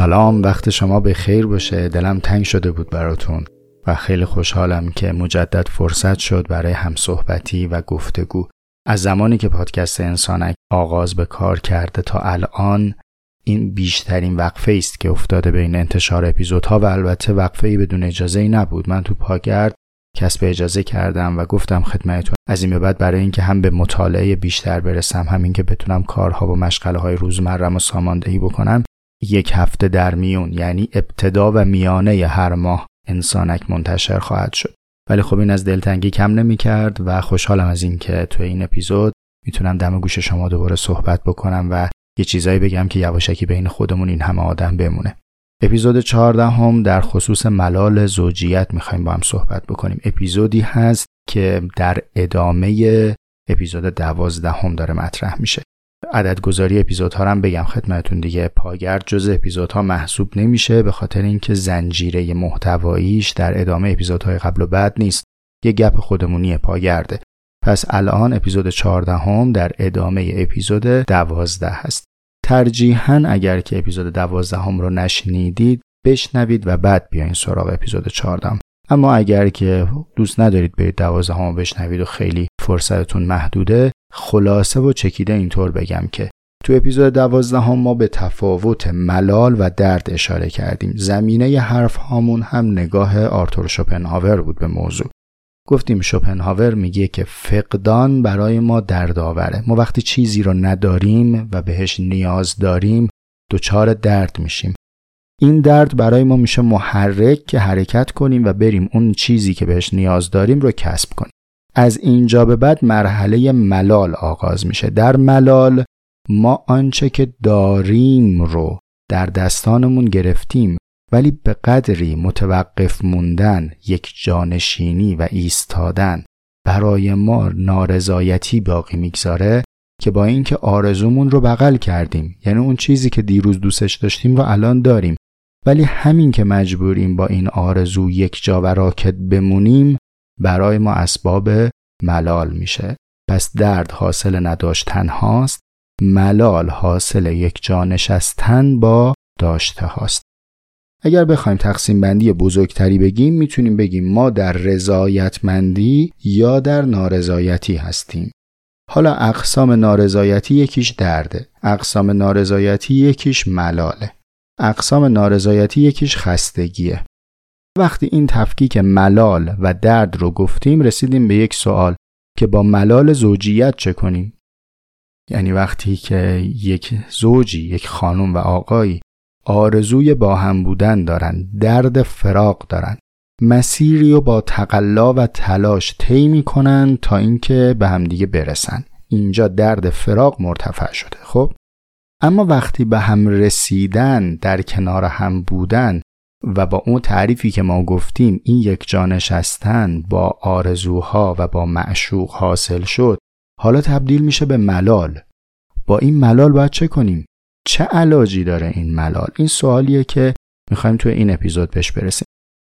سلام وقت شما به خیر باشه. دلم تنگ شده بود براتون و خیلی خوشحالم که مجدد فرصت شد برای همصحبتی و گفتگو. از زمانی که پادکست انسانک آغاز به کار کرده تا الان این بیشترین وقفه است که افتاده بین انتشار اپیزودها و البته وقفه ای بدون اجازه ای نبود. من تو پاگرد کسب اجازه کردم و گفتم خدمتتون از این به بعد برای اینکه هم به مطالعه بیشتر برسم همین که بتونم کارها و مشغله های روزمرم ساماندهی بکنم. یک هفته در میون یعنی ابتدا و میانه هر ماه انسانک منتشر خواهد شد. ولی خب این از دلتنگی کم نمی کرد و خوشحالم از اینکه توی این اپیزود می‌تونم دم گوش شما دوباره صحبت بکنم و یه چیزایی بگم که یواشکی بین خودمون این همه آدم بمونه. اپیزود 14 هم در خصوص ملال زوجیت می‌خوایم با هم صحبت بکنیم. اپیزودی هست که در ادامه اپیزود دوازده هم داره مطرح میشه. عددگذاری اپیزودها هم بگم خدمتون دیگه. پاگرد جز اپیزودها محسوب نمیشه به خاطر اینکه زنجیره محتواییش در ادامه اپیزودهای قبل و بعد نیست. یه گپ خودمونی پاگرده. پس الان اپیزود 14 هم در ادامه اپیزود 12 هست. ترجیحاً اگر که اپیزود 12 هم رو نشنیدید بشنوید و بعد بیاین سراغ اپیزود 14 اما اگر که دوست ندارید برید 12 هم بشنوید و خیلی فرصتتون محدوده خلاصه و چکیده اینطور بگم که تو اپیزود دوازدهم ما به تفاوت ملال و درد اشاره کردیم. زمینه حرف هامون هم نگاه آرتور شوپنهاور بود به موضوع. گفتیم شوپنهاور میگه که فقدان برای ما دردآوره. ما وقتی چیزی رو نداریم و بهش نیاز داریم دچار درد میشیم. این درد برای ما میشه محرک که حرکت کنیم و بریم اون چیزی که بهش نیاز داریم رو کسب کنیم. از اینجا به بعد مرحله ملال آغاز میشه. در ملال ما آنچه که داریم رو در دستانمون گرفتیم ولی به قدری متوقف موندن یک جانشینی و ایستادن برای ما نارضایتی باقی می‌گذاره که با اینکه آرزومون رو بغل کردیم. یعنی اون چیزی که دیروز دوستش داشتیم رو الان داریم. ولی همین که مجبوریم با این آرزو یک جا و راکت بمونیم برای ما اسباب ملال میشه. پس درد حاصل نداشتن هاست ملال حاصل یک جا نشستن با داشته هاست. اگر بخوایم تقسیم بندی بزرگتری بگیم می‌تونیم بگیم ما در رضایتمندی یا در نارضایتی هستیم. حالا اقسام نارضایتی یکیش درده اقسام نارضایتی یکیش ملاله اقسام نارضایتی یکیش خستگیه. وقتی این تفکیک ملال و درد رو گفتیم رسیدیم به یک سوال که با ملال زوجیت چه کنیم؟ یعنی وقتی که یک زوجی یک خانم و آقایی آرزوی با هم بودن دارن درد فراق دارن مسیری رو با تقلا و تلاش طی می‌کنن تا اینکه به همدیگه برسن. اینجا درد فراق مرتفع شده خب؟ اما وقتی به هم رسیدن در کنار هم بودن و با اون تعریفی که ما گفتیم این یک جا نشستن با آرزوها و با معشوق حاصل شد. حالا تبدیل میشه به ملال. با این ملال باید چه کنیم؟ چه علاجی داره این ملال؟ این سوالیه که می‌خوایم توی این اپیزود بهش برسیم.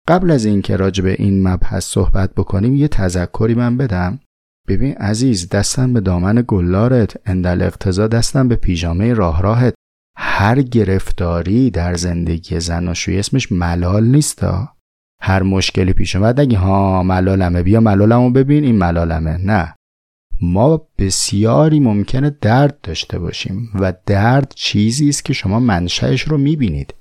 قبل از اینکه راجع به این مبحث صحبت بکنیم یه تذکری من بدم. ببین عزیز دستم به دامن گلارت اندل اقتضا دستم به پیژامه راه راهت. هر گرفتاری در زندگی زناشویی اسمش ملال نیستا هر مشکلی پیش اومد نگی ها ملالمه بیا ملالمو ببین این ملالمه. نه. ما بسیاری ممکنه درد داشته باشیم و درد چیزی است که شما منشأش رو می‌بینید.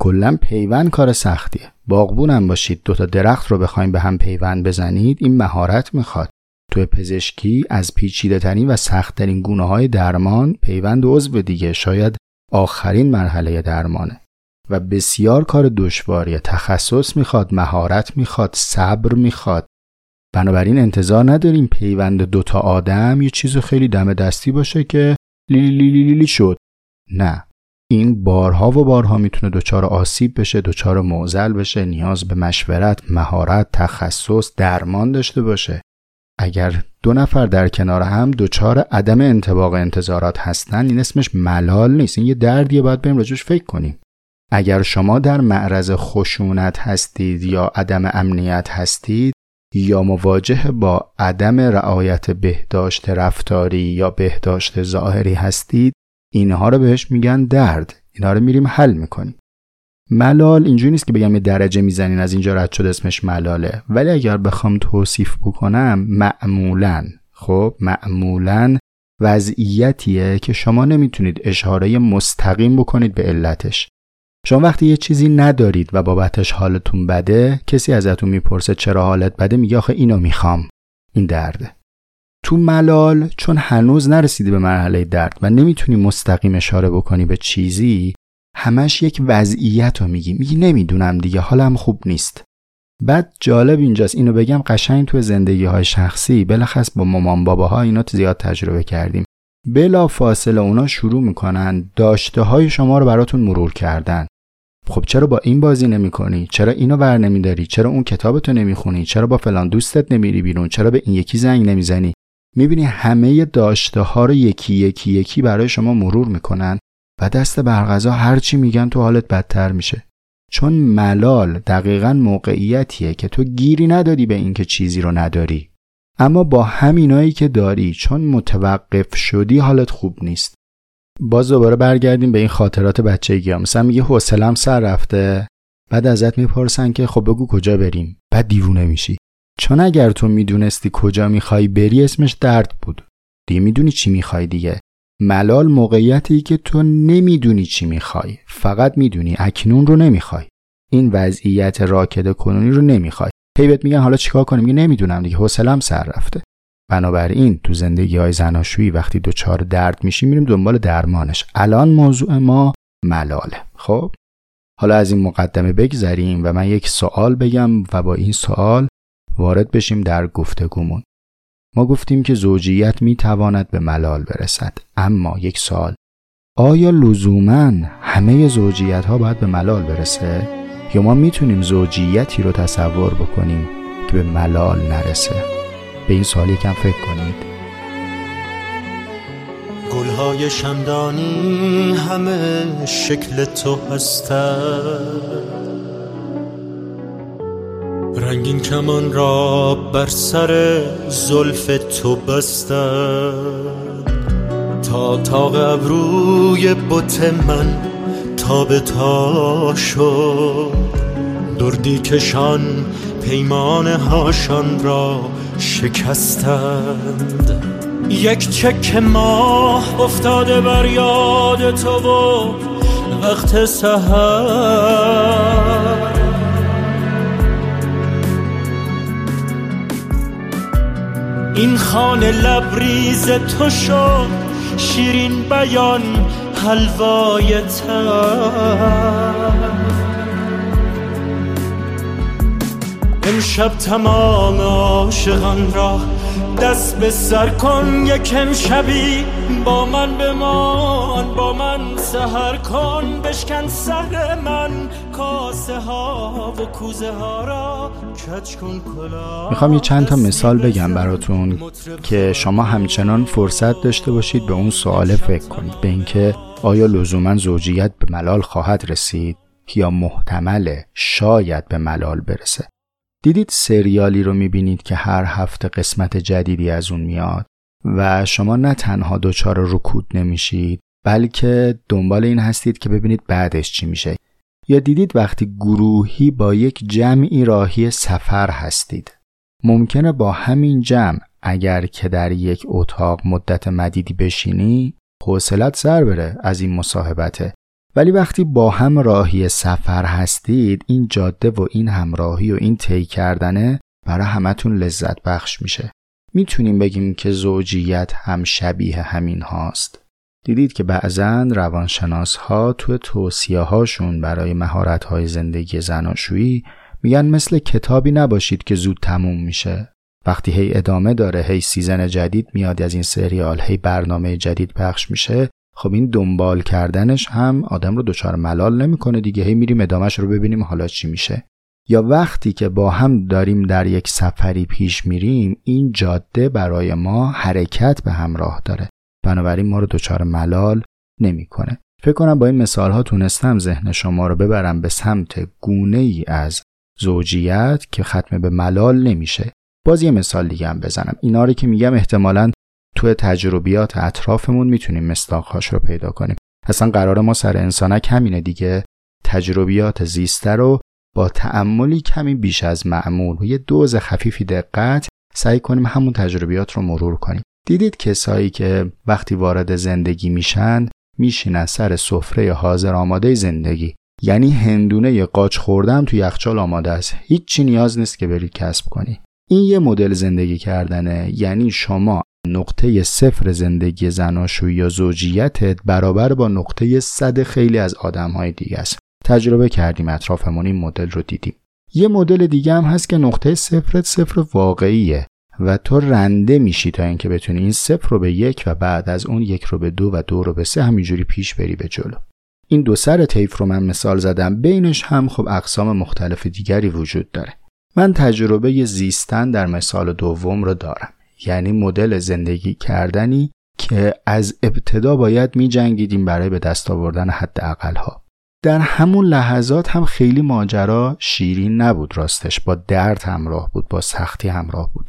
کلا پیوند کار سختیه. باغبونم باشید دوتا درخت رو بخوایم به هم پیوند بزنید این مهارت می‌خواد. توی پزشکی از پیچیده ترین و سخت ترین گونه های درمان پیوند عضو دیگه. شاید آخرین مرحله درمانه و بسیار کار دشواریه تخصص می‌خواد مهارت می‌خواد صبر می‌خواد. بنابراین انتظار نداریم پیوند دوتا آدم یه چیز خیلی دم دستی باشه که لیلی لیلی لیلی شد. نه این بارها و بارها می‌تونه دچار آسیب بشه دچار معزل بشه نیاز به مشورت مهارت تخصص درمان داشته باشه. اگر دو نفر در کنار هم دچار عدم انتباق انتظارات هستن این اسمش ملال نیست. این یه دردیه باید بریم راجوش فکر کنیم. اگر شما در معرض خشونت هستید یا عدم امنیت هستید یا مواجه با عدم رعایت بهداشت رفتاری یا بهداشت ظاهری هستید اینها رو بهش میگن درد. اینها رو میریم حل می‌کنیم. ملال اینجوری نیست که بگم یه درجه می‌زنین از اینجا رد شد اسمش ملاله. ولی اگر بخوام توصیف بکنم معمولا خب معمولا وضعیتیه که شما نمی‌تونید اشاره مستقیم بکنید به علتش. شما وقتی یه چیزی ندارید و بابتش حالتون بده کسی ازتون می‌پرسه چرا حالت بده میگه آخه اینو می‌خوام. این درده تو ملال چون هنوز نرسیدی به مرحله درد و نمی‌تونی مستقیم اشاره بکنی به چیزی همش یک وضعیت رو میگی میگی نمی‌دونم دیگه حالم خوب نیست بعد جالب اینجاست اینو بگم قشنگ تو زندگی های شخصی بلخص با مامان باباها اینا زیاد تجربه کردیم بلا فاصله اونا شروع می‌کنن داشته های شما رو براتون مرور کردن خب چرا با این بازی نمی کنی؟ چرا اینو ور نمیداری؟ چرا اون کتابتو نمی‌خونی؟ چرا با فلان دوستت نمیری بیرون؟ چرا به این یکی زنگ نمی‌زنی؟ می‌بینی همه داشته ها رو یکی یکی یکی برای شما مرور می‌کنن و دست برغذا هرچی میگن تو حالت بدتر میشه. چون ملال دقیقا موقعیتیه که تو گیری ندادی به اینکه چیزی رو نداری. اما با همینایی که داری چون متوقف شدی حالت خوب نیست. باز دوباره برگردیم به این خاطرات بچگی ها. مثلا میگه حوصلم سر رفته. بعد ازت می‌پرسن که خب بگو کجا بریم. بعد دیوونه میشی. چون اگر تو می‌دونستی کجا می‌خوای بری اسمش درد بود. دیگه می‌دونی چی می‌خوای دیگه. ملال موقعیتی که تو نمی‌دونی چی می‌خوای فقط می‌دونی اکنون رو نمی‌خوای. این وضعیت راکده کنونی رو نمی‌خوای. هی میگن حالا چیکار کنیم؟ میگه نمی‌دونم دیگه. حوصلم سر رفته. بنابراین تو زندگی های زناشویی وقتی دوچار درد میشیم میریم دنبال درمانش. الان موضوع ما ملاله. خب؟ حالا از این مقدمه بگذریم و من یک سوال بگم و با این سوال وارد بشیم در گفتگومون. ما گفتیم که زوجیت می تواند به ملال برسد. اما یک سال آیا لزوما همه زوجیت ها باید به ملال برسه؟ یا ما می‌تونیم زوجیتی رو تصور بکنیم که به ملال نرسه؟ به این سوال یکم فکر کنید. گلهای شمدانی همه شکل تو هستند رنگین کمان را بر سر زلف تو بستند تا تاق ابروی بت من تا به تا شد. دردی کشان پیمان هاشان را شکستند. یک چک ماه افتاده بر یاد تو و وقت سهر این خانه لبریز تو شد شیرین بیان حلوای امشب تمام عاشقان را دست به سر کن یک شبی با من بمان با من سهر کن بشکن سر من. کاسه ها و کوزه ها را کچ کن کلا می‌خوام یه چند تا مثال بگم براتون که شما همچنان فرصت داشته باشید به اون سوال فکر کنید به اینکه آیا لزوما زوجیت به ملال خواهد رسید یا محتمله شاید به ملال برسه. دیدید سریالی رو می‌بینید که هر هفته قسمت جدیدی از اون میاد و شما نه تنها دچار رکود نمیشید بلکه دنبال این هستید که ببینید بعدش چی میشه. یا دیدید وقتی گروهی با یک جمعی راهی سفر هستید؟ ممکنه با همین جمع اگر که در یک اتاق مدت مدیدی بشینی حوصلت سر بره از این مصاحبته ولی وقتی با هم راهی سفر هستید این جاده و این همراهی و این طی کردنه برای همتون لذت بخش میشه. می‌تونیم بگیم که زوجیت هم شبیه همین هاست. دیدید که بعضا روانشناس ها تو توصیه هاشون برای مهارت های زندگی زناشویی میگن مثل کتابی نباشید که زود تموم میشه. وقتی هی ادامه داره هی سیزن جدید میاد از این سریال هی برنامه جدید پخش میشه خب این دنبال کردنش هم آدم رو دچار ملال نمی‌کنه دیگه. هی میریم ادامهش رو ببینیم حالا چی میشه. یا وقتی که با هم داریم در یک سفری پیش میریم این جاده برای ما حرکت به همراه داره. بنابراین ما رو دچار ملال نمی‌کنه. فکر کنم با این مثال ها تونستم ذهن شما رو ببرم به سمت گونه ای از زوجیت که ختم به ملال نمیشه. باز یه مثال دیگه هم بزنم. اینا رو که میگم احتمالا تو تجربیات اطرافمون می‌تونیم مستاخهاش رو پیدا کنیم. اصلا قرار ما سر انسانک همینه دیگه. تجربیات زیسته رو با تعملی کمی بیش از معمول و یه دوز خفیفی دقت سعی کنیم همون تجربیات رو مرور کنیم. دیدید کسایی که وقتی وارد زندگی میشن میشینن سر سفره حاضر آماده زندگی. یعنی هندونه قاچ خوردم تو یخچال آماده است. هیچی نیاز نیست که برید کسب کنی. این یه مدل زندگی کردنه. یعنی شما نقطه صفر زندگی زناشویی یا زوجیتت برابر با نقطه صد خیلی از آدم های دیگه است. تجربه کردیم اطرافمون این مدل رو دیدیم. یه مدل دیگه هم هست که نقطه صفرت صفر واقعیه. و تو رنده میشی تا اینکه بتونی این صفر رو به یک و بعد از اون یک رو به دو و دو رو به سه همینجوری پیش بری به جلو. این دو سر طیف رو من مثال زدم. بینش هم خب اقسام مختلف دیگری وجود داره. من تجربه زیستن در مثال دوم رو دارم. یعنی مدل زندگی کردنی که از ابتدا باید می جنگیدیم برای به دست آوردن حد ها. در همون لحظات هم خیلی ماجرا شیرین نبود راستش. با درد همراه بود با سختی همراه بود.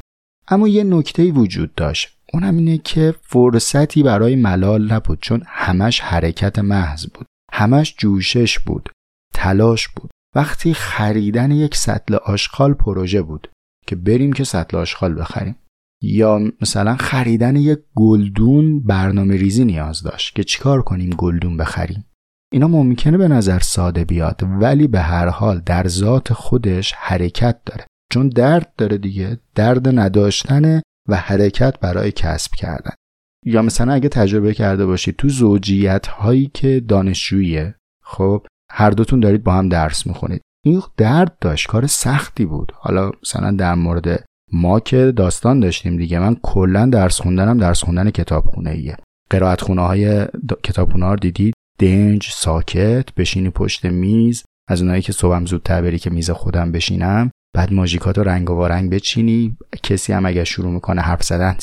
اما یه نکته وجود داشت. اونم اینه که فرصتی برای ملال نبود چون همش حرکت محض بود. همش جوشش بود. تلاش بود. وقتی خریدن یک سطل آشغال پروژه بود که بریم که سطل آشغال بخریم. یا مثلا خریدن یک گلدون برنامه ریزی نیاز داشت که چیکار کنیم گلدون بخریم. اینا ممکنه به نظر ساده بیاد ولی به هر حال در ذات خودش حرکت داره. چون درد داره دیگه درد نداشتن و حرکت برای کسب کردن. یا مثلا اگه تجربه کرده باشید تو زوجیت هایی که دانشجوییه خب هر دوتون دارید با هم درس می‌خونید. این درد داشت کار سختی بود. حالا مثلا در مورد ما که داستان داشتیم دیگه من کلا درس خوندنم درس خوندن کتابخونه ایه قرائت خونه های کتابخونه ها دیدید؟ دنج ساکت بشینی پشت میز از اونایی که صبحم زودتر بری که میز خودم بشینم. بعد ماژیکات رو رنگ و رنگ بچینی. کسی هم اگر شروع می‌کنه حرف زدن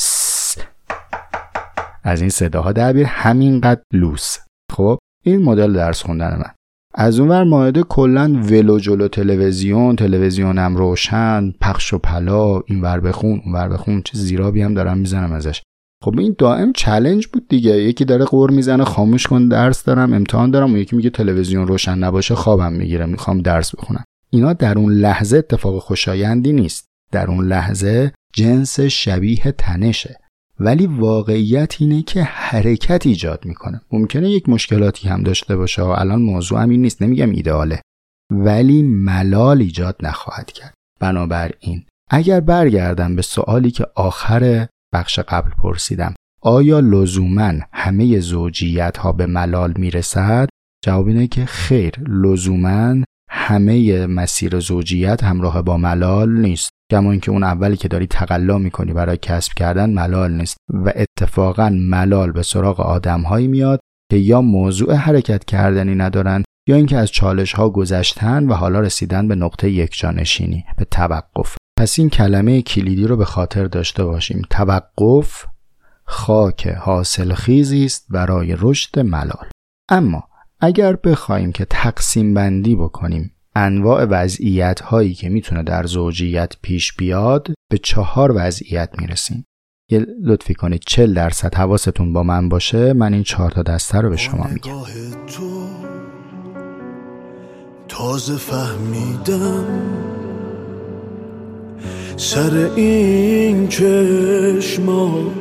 از این صداها در بیار. همینقدر لوس. خب این مدل درس خوندن من. از اونور ماهده کلا ولو جلو تلویزیون تلویزیونم روشن پخش و پلا این ور بخون اون ور بخون چه زیرابی هم دارم می‌زنم ازش. خب این دائم چلنج بود دیگه. یکی داره قور می‌زنه خاموش کن درس دارم امتحان دارم. و یکی میگه تلویزیون روشن نباشه خوابم می‌گیره. می‌خوام درس بخونم. اینا در اون لحظه اتفاق خوشایندی نیست. در اون لحظه جنس شبیه تنشه. ولی واقعیت اینه که حرکت ایجاد می‌کنه. ممکنه یک مشکلاتی هم داشته باشه و الان موضوع هم این نیست. نمیگم ایدئاله. ولی ملال ایجاد نخواهد کرد. بنابراین اگر برگردم به سوالی که آخر بخش قبل پرسیدم. آیا لزوما همه زوجیت ها به ملال می‌رسد؟ جواب اینه که خیر لزوما همه مسیر زوجیت همراه با ملال نیست. کما اینکه اون اولی که داری تقلا می‌کنی برای کسب کردن ملال نیست. و اتفاقا ملال به سراغ آدمهایی میاد که یا موضوع حرکت کردنی ندارن یا اینکه از چالش ها گذشتن و حالا رسیدن به نقطه یک جانشینی به توقف. پس این کلمه کلیدی رو به خاطر داشته باشیم. توقف خاک حاصل خیزی است برای رشد ملال. اما اگر بخوایم که تقسیم بندی بکنیم انواع وضعیت هایی که می‌تونه در زوجیت پیش بیاد به چهار وضعیت می‌رسیم. یه لطفی کنید چل درصد حواستون با من باشه من این چهار تا دسته رو به شما میگم. تازه فهمیدم سر این چشما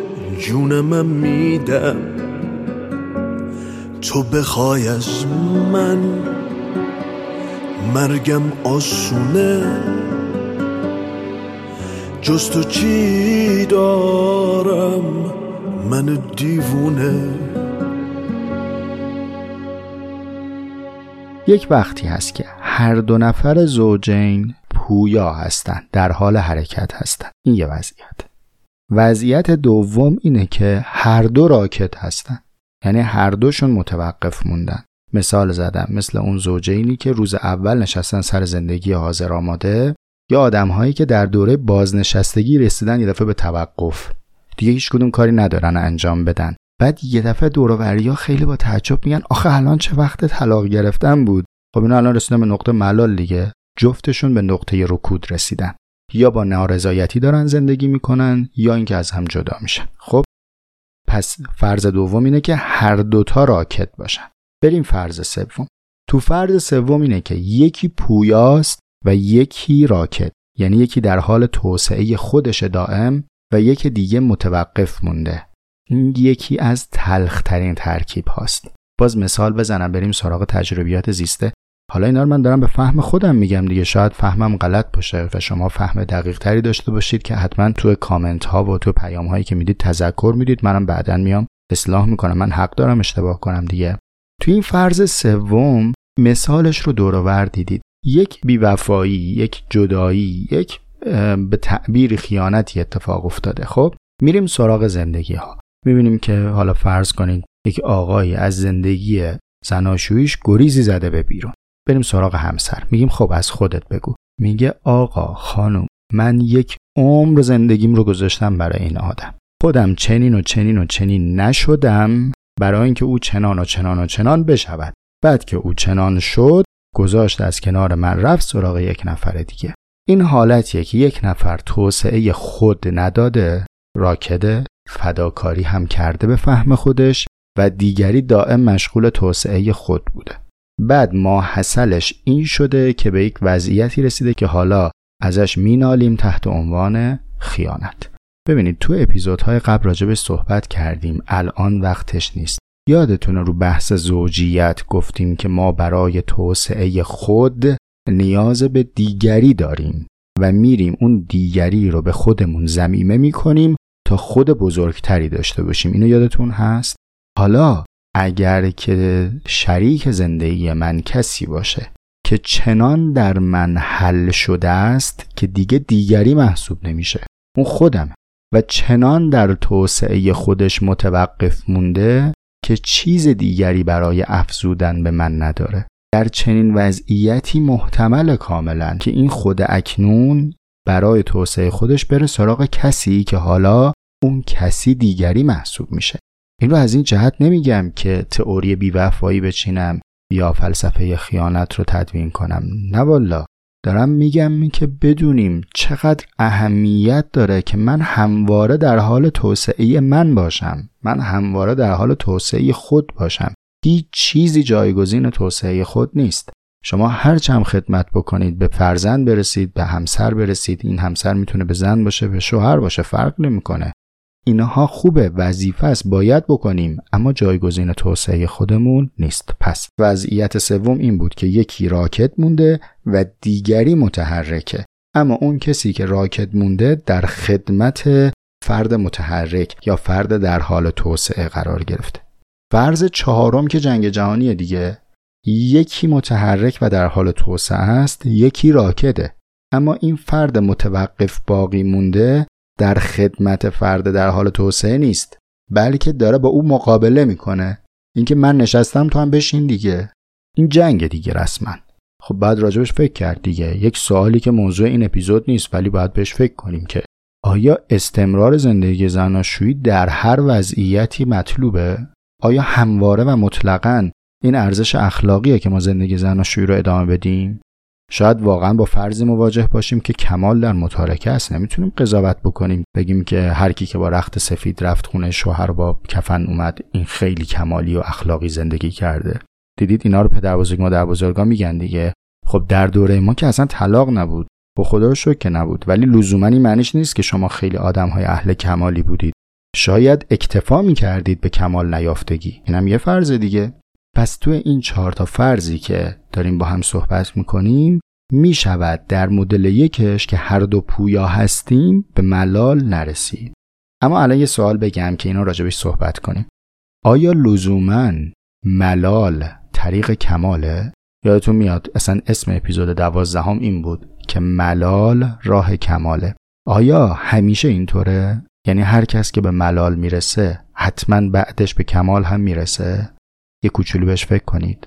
جونم میدم. تو بخوای از من مرگم آسونه. جز تو چی دارم؟ من دیوونه. یک وقتی هست که هر دو نفر زوجین پویا هستند در حال حرکت هستند. این یه وضعیت. وضعیت دوم اینه که هر دو راکت هستن یعنی هر دوشون متوقف موندن. مثال زدم مثل اون زوجینی که روز اول نشستن سر زندگی حاضر آماده یا آدم هایی که در دوره بازنشستگی رسیدن یه دفعه به توقف. دیگه هیچ کدوم کاری ندارن انجام بدن. بعد یه دفعه ها خیلی با تعجب میگن آخه الان چه وقت طلاق گرفتن بود؟ خب اینا الان رسیدن به نقطه ملال دیگه. جفتشون به نقطه رکود رسیدن. یا با نارضایتی دارن زندگی می‌کنن یا اینکه از هم جدا میشن. خب پس فرض دوم اینه که هر دوتا راکت باشن. بریم فرض سوم. تو فرض سوم اینه که یکی پویاست و یکی راکت یعنی یکی در حال توسعه خودش دائم و یکی دیگه متوقف مونده. این یکی از تلخترین ترکیب هاست. باز مثال بزنم بریم سراغ تجربیات زیسته. حالا اینا رو من دارم به فهم خودم میگم دیگه. شاید فهمم غلط باشه و شما فهم دقیق تری داشته باشید که حتما تو کامنت ها و تو پیام هایی که می‌دید تذکر می‌دید. منم بعدا میام اصلاح می‌کنم. من حق دارم اشتباه کنم دیگه. تو این فرض سوم مثالش رو دورآور دیدید. یک بیوفایی یک جدایی یک به تعبیر خیانتی اتفاق افتاده. خب میریم سراغ زندگی ها می‌بینیم که حالا فرض کنید یک آقایی از زندگی زناشویش گریزی زده به بیرون. بریم سراغ همسر. میگیم خب از خودت بگو. میگه آقا خانم من یک عمر زندگیم رو گذاشتم برای این آدم. خودم چنین و چنین و چنین نشدم. برای اینکه او چنان و چنان و چنان بشود. بعد که او چنان شد گذاشت از کنار من رفت سراغ یک نفر دیگه. این حالتیه که یک نفر توسعه خود نداده راکده فداکاری هم کرده به فهم خودش و دیگری دائم مشغول توسعه خود بوده. بعد ما حسلش این شده که به یک وضعیتی رسیده که حالا ازش مینالیم تحت عنوان خیانت. ببینید تو اپیزودهای قبل راجبش صحبت کردیم. الان وقتش نیست. یادتونه رو بحث زوجیت گفتیم که ما برای توسعه خود نیاز به دیگری داریم و میریم اون دیگری رو به خودمون زمیمه می‌کنیم تا خود بزرگتری داشته باشیم. اینو یادتون هست؟ حالا اگر که شریک زندگی من کسی باشه که چنان در من حل شده است که دیگه دیگری محسوب نمیشه اون خودم و چنان در توسعه خودش متوقف مونده که چیز دیگری برای افزودن به من نداره. در چنین وضعیتی محتمل کاملا که این خود اکنون برای توسعه خودش بره سراغ کسی که حالا اون کسی دیگری محسوب میشه. این رو از این جهت نمیگم که تئوری بیوفایی بچینم یا فلسفه خیانت رو تدوین کنم. نه والا دارم میگم که بدونیم چقدر اهمیت داره که من همواره در حال توسعه من باشم. من همواره در حال توسعه خود باشم. هیچ چیزی جایگزین توسعه خود نیست. شما هر چم خدمت بکنید به فرزند برسید به همسر برسید این همسر می‌تونه به زن باشه به شوهر باشه فرق نمی‌کنه. اینها خوبه وظیفه است باید بکنیم. اما جایگزین توسعه خودمون نیست. پس وضعیت سوم این بود که یکی راکت مونده و دیگری متحرکه. اما اون کسی که راکت مونده در خدمت فرد متحرک یا فرد در حال توسعه قرار گرفته. فرض چهارم که جنگ جهانی دیگه. یکی متحرک و در حال توسعه است یکی راکده اما این فرد متوقف باقی مونده در خدمت فرد در حال توسعه نیست بلکه داره با او مقابله می‌کنه. اینکه من نشستم تو هم بشین دیگه. این جنگ دیگه رسما. خب بعد راجبش فکر کرد دیگه. یک سوالی که موضوع این اپیزود نیست ولی باید بهش فکر کنیم که آیا استمرار زندگی زناشویی در هر وضعیتی مطلوبه؟ آیا همواره و مطلقا این ارزش اخلاقیه که ما زندگی زناشویی رو ادامه بدیم؟ شاید واقعا با فرضی مواجه باشیم که کمال در متارکه است. نمی‌تونیم قضاوت بکنیم بگیم که هر کی که با رخت سفید رفت خونه شوهر با کفن اومد این خیلی کمالی و اخلاقی زندگی کرده. دیدید اینا رو پدر بزرگ مادر بزرگا میگن دیگه. خب در دوره ما که اصلا طلاق نبود با خدا رو که نبود. ولی لزوما این معنیش نیست که شما خیلی آدم های اهل کمالی بودید. شاید اکتفا می‌کردید به کمال نیافتگی. اینم یه فرض دیگه. پس تو این چهار تا فرضی که داریم با هم صحبت می‌کنیم می شود در مدل یکش که هر دو پویا هستیم به ملال نرسید. اما الان یه سوال بگم که اینا راجبش صحبت کنیم. آیا لزوما ملال طریق کماله؟ یادتون میاد اصلا اسم اپیزود دوازدهم این بود که ملال راه کماله. آیا همیشه اینطوره؟ یعنی هر کس که به ملال می‌رسه حتما بعدش به کمال هم می‌رسه؟ یه کوچولو بهش فکر کنید.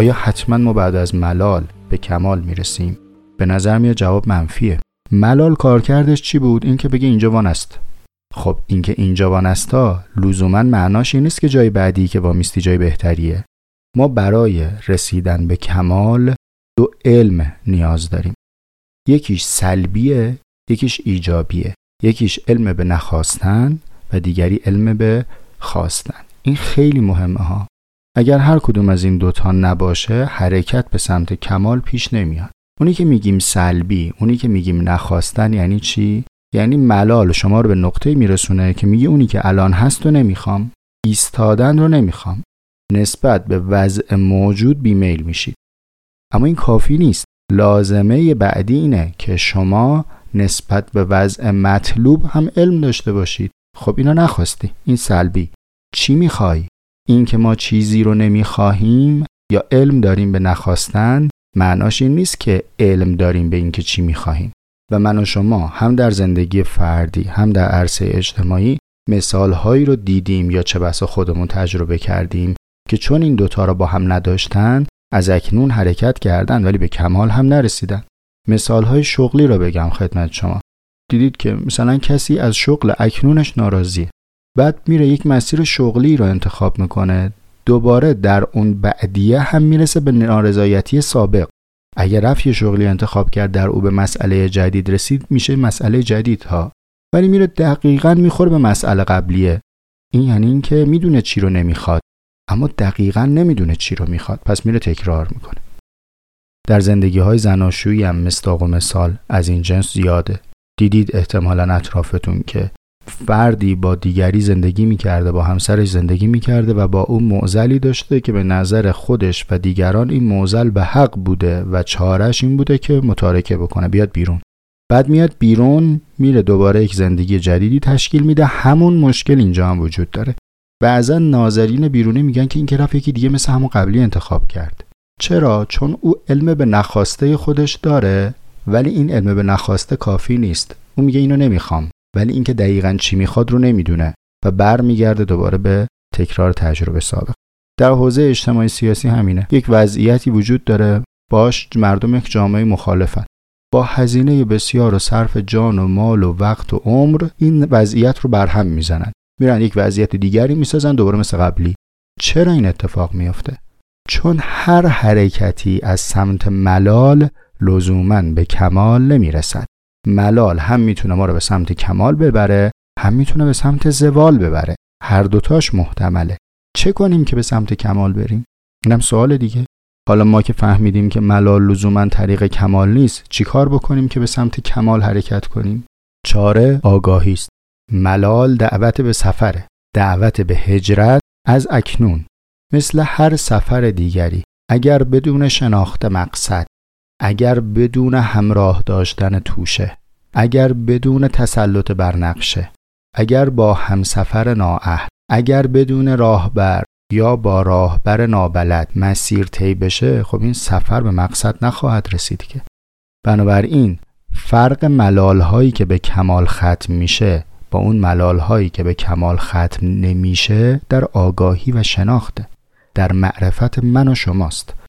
آیا حتما ما بعد از ملال به کمال می‌رسیم؟ به نظر میاد جواب منفیه. ملال کارکردش چی بود؟ اینکه بگه اینجا وان است خب اینکه اینجا وان استا لزوما معناش این نیست که جای بعدی که وامیستی جای بهتریه. ما برای رسیدن به کمال دو علم نیاز داریم. یکیش سلبیه یکیش ایجابیه. یکیش علم به نخواستن و دیگری علم به خواستن. این خیلی مهمه ها. اگر هر کدوم از این دوتا نباشه حرکت به سمت کمال پیش نمیاد. اونی که میگیم سلبی اونی که میگیم نخواستن یعنی چی؟ یعنی ملال شما رو به نقطه میرسونه که میگه اونی که الان هست و نمی‌خوام ایستادن رو نمی‌خوام. نسبت به وضع موجود بیمیل میشید. اما این کافی نیست. لازمه بعدی اینه که شما نسبت به وضع مطلوب هم علم داشته باشید. خب اینا نخواستی. این سلبی. چی می‌خوای؟ این که ما چیزی رو نمی‌خواهیم یا علم داریم به نخواستن معناش این نیست که علم داریم به اینکه چی می‌خواهیم. و من و شما هم در زندگی فردی هم در عرصه اجتماعی مثالهایی رو دیدیم یا چه بسا خودمون تجربه کردیم که چون این دوتا رو با هم نداشتن از اکنون حرکت کردن ولی به کمال هم نرسیدن. مثالهای شغلی رو بگم خدمت شما. دیدید که مثلا کسی از شغل اکنونش ناراضیه. بعد میره یک مسیر شغلی رو انتخاب می‌کنه. دوباره در اون بعدیه هم می‌رسه به نارضایتی سابق. اگر رفت شغلی انتخاب کرد در او به مسئله جدید رسید میشه مسئله جدید ها ولی میره دقیقا می‌خوره به مسئله قبلیه. این یعنی اینکه می‌دونه چی رو نمی‌خواد اما دقیقا نمی‌دونه چی رو می‌خواد. پس میره تکرار می‌کنه. در زندگی های زناشویی هم مستاق و مثال از این جنس زیاده. دیدید احتمالا اطرافتون که فردی با دیگری زندگی می‌کرده با همسرش زندگی می‌کرده و با او معزلی داشته که به نظر خودش و دیگران این معزل به حق بوده و چارش این بوده که متارکه بکنه. بیاد بیرون. بعد میاد بیرون میره دوباره یک زندگی جدیدی تشکیل میده. همون مشکل اینجا هم وجود داره. بعضا ناظرین بیرونی میگن که این که یکی دیگه مثل همون قبلی انتخاب کرد. چرا؟ چون او علم به نخواسته خودش داره ولی این علم به نخواسته کافی نیست. او میگه اینو نمی‌خوام. ولی اینکه دقیقا چی می‌خواد رو نمی‌دونه و برمیگرده دوباره به تکرار تجربه سابق. در حوزه اجتماعی سیاسی همینه. یک وضعیتی وجود داره. باش مردم یک جامعه مخالفن. با هزینه بسیار و صرف جان و مال و وقت و عمر این وضعیت رو برهم می‌زنن. میرن یک وضعیت دیگری می‌سازن دوباره مثل قبلی. چرا این اتفاق میافته؟ چون هر حرکتی از سمت ملال لزوما به کمال نمی‌رسد. ملال هم می‌تونه ما رو به سمت کمال ببره هم می‌تونه به سمت زوال ببره. هر دوتاش محتمله. چه کنیم که به سمت کمال بریم؟ اینم سوال دیگه. حالا ما که فهمیدیم که ملال لزوما طریق کمال نیست چیکار بکنیم که به سمت کمال حرکت کنیم؟ چاره آگاهی است. ملال دعوت به سفره دعوت به هجرت از اکنون. مثل هر سفر دیگری اگر بدون شناخت مقصد اگر بدون همراه داشتن توشه اگر بدون تسلط بر نقشه اگر با همسفر نااهل اگر بدون راهبر یا با راهبر نابلد مسیر طی بشه خب این سفر به مقصد نخواهد رسید که. بنابراین فرق ملال هایی که به کمال ختم میشه با اون ملال هایی که به کمال ختم نمیشه در آگاهی و شناخته در معرفت من و شماست.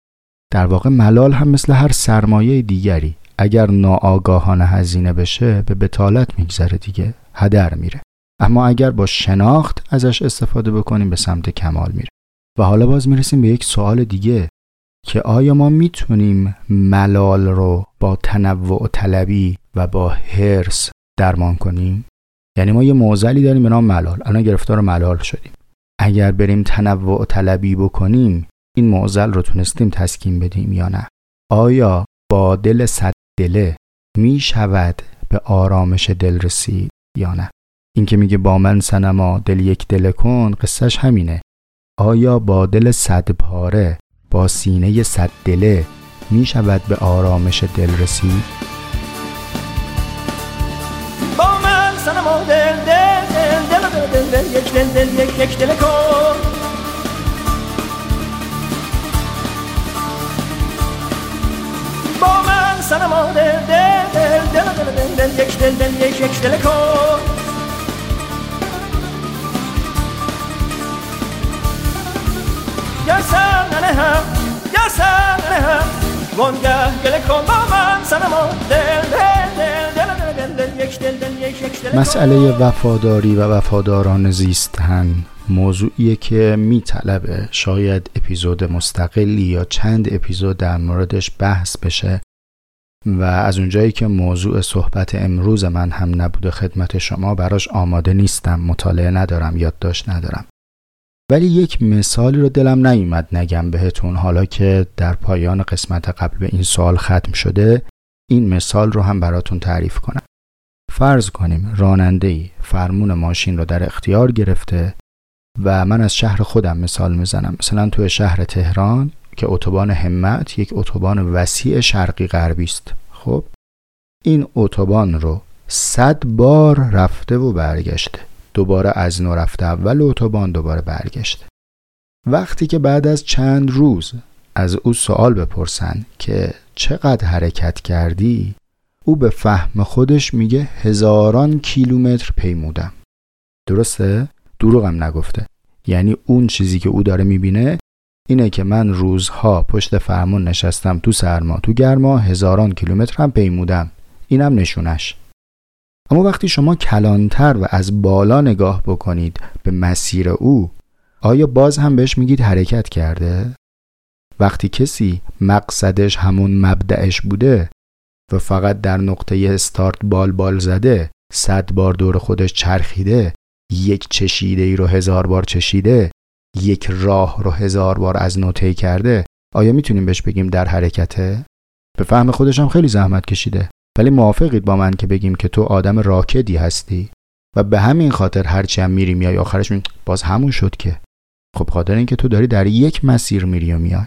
در واقع ملال هم مثل هر سرمایه دیگری اگر ناآگاهانه هزینه بشه به بتالت میگذره دیگه هدر میره. اما اگر با شناخت ازش استفاده بکنیم به سمت کمال میره و حالا باز می‌رسیم به یک سوال دیگه که آیا ما می‌تونیم ملال رو با تنوع طلبی و با هرس درمان کنیم؟ یعنی ما یه موزلی داریم به نام ملال. الان گرفتار ملال شدیم. اگر بریم تنوع طلبی بکنیم این معضل رو تونستیم تسکین بدیم یا نه؟ آیا با دل صد دله می شود به آرامش دل رسید یا نه؟ این که میگه با من سنما دل یک دل کن قصهش همینه. آیا با دل صد پاره با سینه صد دله می شود به آرامش دل رسید؟ با من سنما دل دل دل دل دل دل یک دل دل یک دل کن. با من سنما دل دل دل دل دل دل دل یک دل دل یک یک دل کن یا سر ننهم یا سر ننهم وانگه گله کن با من سنما دل دل دل دل دل دل دل یک دل دل یک یک دل مسئله وفاداری و وفاداران زیستن موضوعیه که میطلبه شاید اپیزود مستقلی یا چند اپیزود در موردش بحث بشه و از اونجایی که موضوع صحبت امروز من هم نبوده خدمت شما براش آماده نیستم مطالعه ندارم یادداشت ندارم. ولی یک مثالی رو دلم نیومد نگم بهتون. حالا که در پایان قسمت قبل به این سوال ختم شده این مثال رو هم براتون تعریف کنم. فرض کنیم راننده ای فرمون ماشین رو در اختیار گرفته و من از شهر خودم مثال می‌زنم. مثلا تو شهر تهران که اتوبان همت یک اتوبان وسیع شرقی غربی است. خب؟ این اتوبان رو صد بار رفته و برگشته. دوباره از نو رفته اول اتوبان دوباره برگشته. وقتی که بعد از چند روز از او سوال بپرسن که چقدر حرکت کردی او به فهم خودش میگه هزاران کیلومتر پیمودم. درسته؟ دروغم نگفته. یعنی اون چیزی که او داره می‌بینه اینه که من روزها پشت فرمون نشستم تو سرما تو گرما هزاران کیلومتر هم پیمودم. اینم نشونش. اما وقتی شما کلانتر و از بالا نگاه بکنید به مسیر او آیا باز هم بهش میگید حرکت کرده؟ وقتی کسی مقصدش همون مبدعش بوده و فقط در نقطه استارت بال بال زده صد بار دور خودش چرخیده یک چشیده ای رو هزار بار چشیده یک راه رو هزار بار از نوته کرده. آیا می‌تونیم بهش بگیم در حرکته؟ به فهم خودش خیلی زحمت کشیده. ولی موافقید با من که بگیم که تو آدم راکدی هستی. و به همین خاطر هرچی هم میری میای آخرش. باز همون شد که. خب خاطر اینکه تو داری در یک مسیر میری و میای.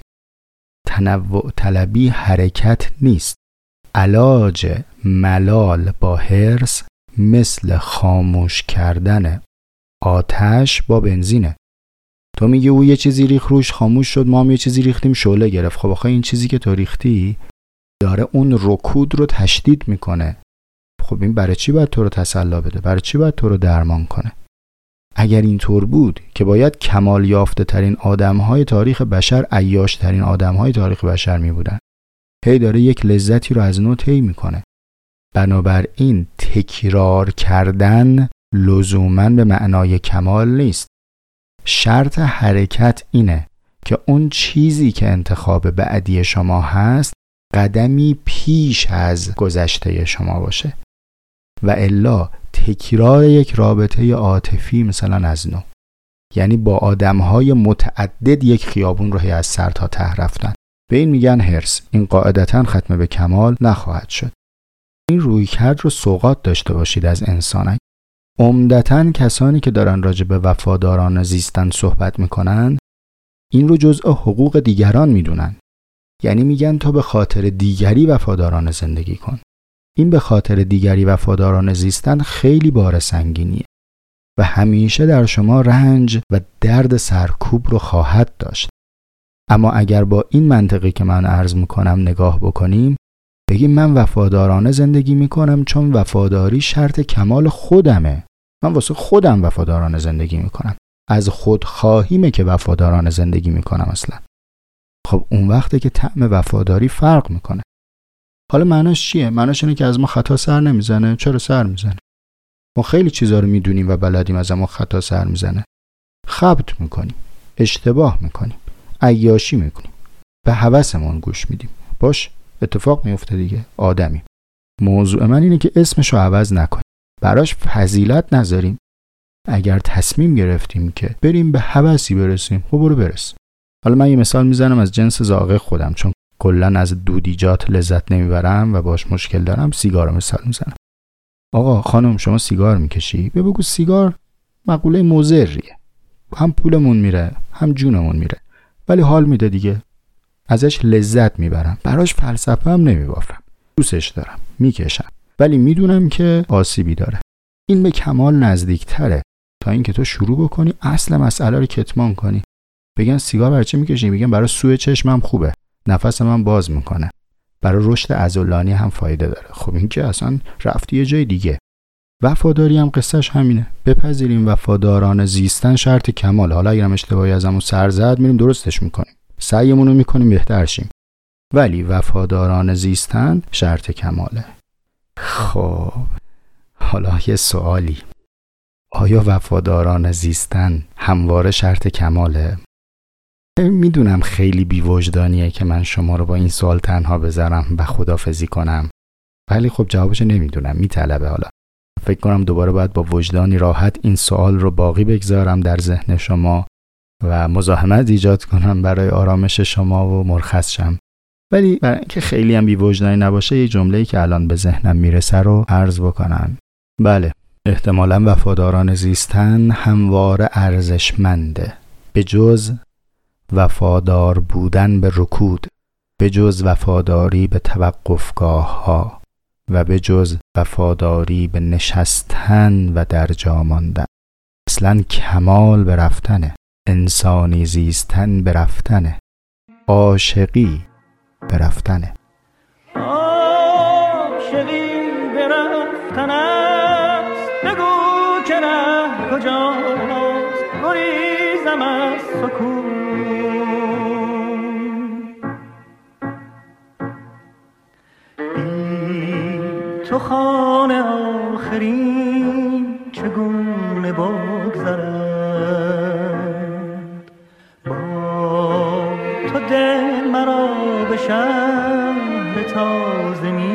تنوع طلبی حرکت نیست. علاج ملال با هرس مثل خاموش کردن آتش با بنزینه. تو میگی او یه چیزی ریخ روش خاموش شد ما هم یه چیزی ریختیم شعله گرفت. خب آخه این چیزی که تو ریختی داره اون رکود رو تشدید می‌کنه. خب این برای چی باید تو رو تسلا بده؟ برای چی باید تو رو درمان کنه؟ اگر اینطور بود که باید کمال یافته ترین آدم های تاریخ بشر عیاش ترین آدم های تاریخ بشر می بودن هی داره یک لذتی رو از نو طی می‌کنه. بنابراین تکرار کردن لزوما به معنای کمال نیست. شرط حرکت اینه که اون چیزی که انتخاب بعدی شما هست قدمی پیش از گذشته شما باشه. و الا تکرار یک رابطه عاطفی مثلا از نو. یعنی با آدمهای متعدد یک خیابون رو از سر تا ته رفتن. به این میگن هرس این قاعدتا ختم به کمال نخواهد شد. این رویکرد رو سوقات داشته باشید از انسانک. عمدتا کسانی که دارن راجع به وفاداران زیستن صحبت می‌کنن این رو جزء حقوق دیگران می‌دونن. یعنی میگن تو به خاطر دیگری وفاداران زندگی کن. این به خاطر دیگری وفاداران زیستن خیلی بار سنگینیه و همیشه در شما رنج و درد سرکوب رو خواهد داشت. اما اگر با این منطقی که من عرض می‌کنم نگاه بکنیم بگیم من وفادارانه زندگی می‌کنم چون وفاداری شرط کمال خودمه. من واسه خودم وفادارانه زندگی می‌کنم. از خود خواهیمه که وفادارانه زندگی می‌کنم اصلا. خب اون وقته که طعم وفاداری فرق می‌کنه. حالا معناش چیه؟ معناش اینه که از ما خطا سر نمی‌زنه. چرا سر می‌زنه؟ ما خیلی چیزا رو می‌دونیم و بلدیم از ما خطا سر می‌زنه. خبت می‌کنیم. اشتباه می‌کنیم. عیاشی می‌کنیم. به هوسمون گوش میدیم. باش؟ اتفاق میفته دیگه. آدمی. موضوع من اینه که اسمش رو عوض نکنیم. براش فضیلت نذاریم. اگر تصمیم گرفتیم که بریم به هوسی برسیم خب برو برس. حالا من یه مثال می‌زنم از جنس زاغه خودم چون کلا از دودیجات لذت نمی‌برم و باش مشکل دارم سیگار مثال می‌زنم. آقا خانم شما سیگار می‌کشی؟ به بگو سیگار مقوله موزریه. هم پولمون میره هم جونمون میره. ولی حال میده دیگه. ازش لذت می‌برم. براش فلسفه هم نمیبافم. دوستش دارم. می‌کشم. ولی می‌دونم که آسیبی داره. این به کمال نزدیکتره. تا اینکه تو شروع بکنی اصل مسئله رو کتمان کنی. بگن سیگار برای چه می‌کشی؟ میگن برای سوء چشمم خوبه. نفس من باز می‌کنه. برای رشد عضلانی هم فایده داره. خب این که اصلا رفتی یه جای دیگه. وفاداری هم قصهش همینه. بپذیریم وفاداران زیستن شرط کمال. حالا اگرم اشتباهی ازمون سر زد میریم درستش می‌کنیم. سعیمون رو می‌کنیم بهتر شیم. ولی وفاداران زیستن شرط کماله. خب حالا یه سوالی. آیا وفاداران زیستن همواره شرط کماله؟ می‌دونم خیلی بیوجدانیه که من شما رو با این سوال تنها بذارم و خدافزی کنم. ولی خب جوابش نمی‌دونم میطلبه حالا. فکر کنم دوباره باید با وجدانی راحت این سوال رو باقی بگذارم در ذهن شما. و مزاحمت ایجاد کنم برای آرامش شما و مرخص شم ولی برای اینکه خیلی هم بیوجدانی نباشه یه جمله‌ای که الان به ذهنم می‌رسه رو عرض بکنم. بله احتمالا وفاداران زیستن هموار ارزشمنده. به جز وفادار بودن به رکود به جز وفاداری به توقفگاه ها و به جز وفاداری به نشستن و در جا ماندن. اصلا کمال به رفتنه. انسانی زیستن به رفتنه. عاشقی به رفتنه. عاشقی به رفتن است. بگو که ره کجاست گریزم از سکون. تو خانه آخرین چگونه بگذرد؟ شهر تازه می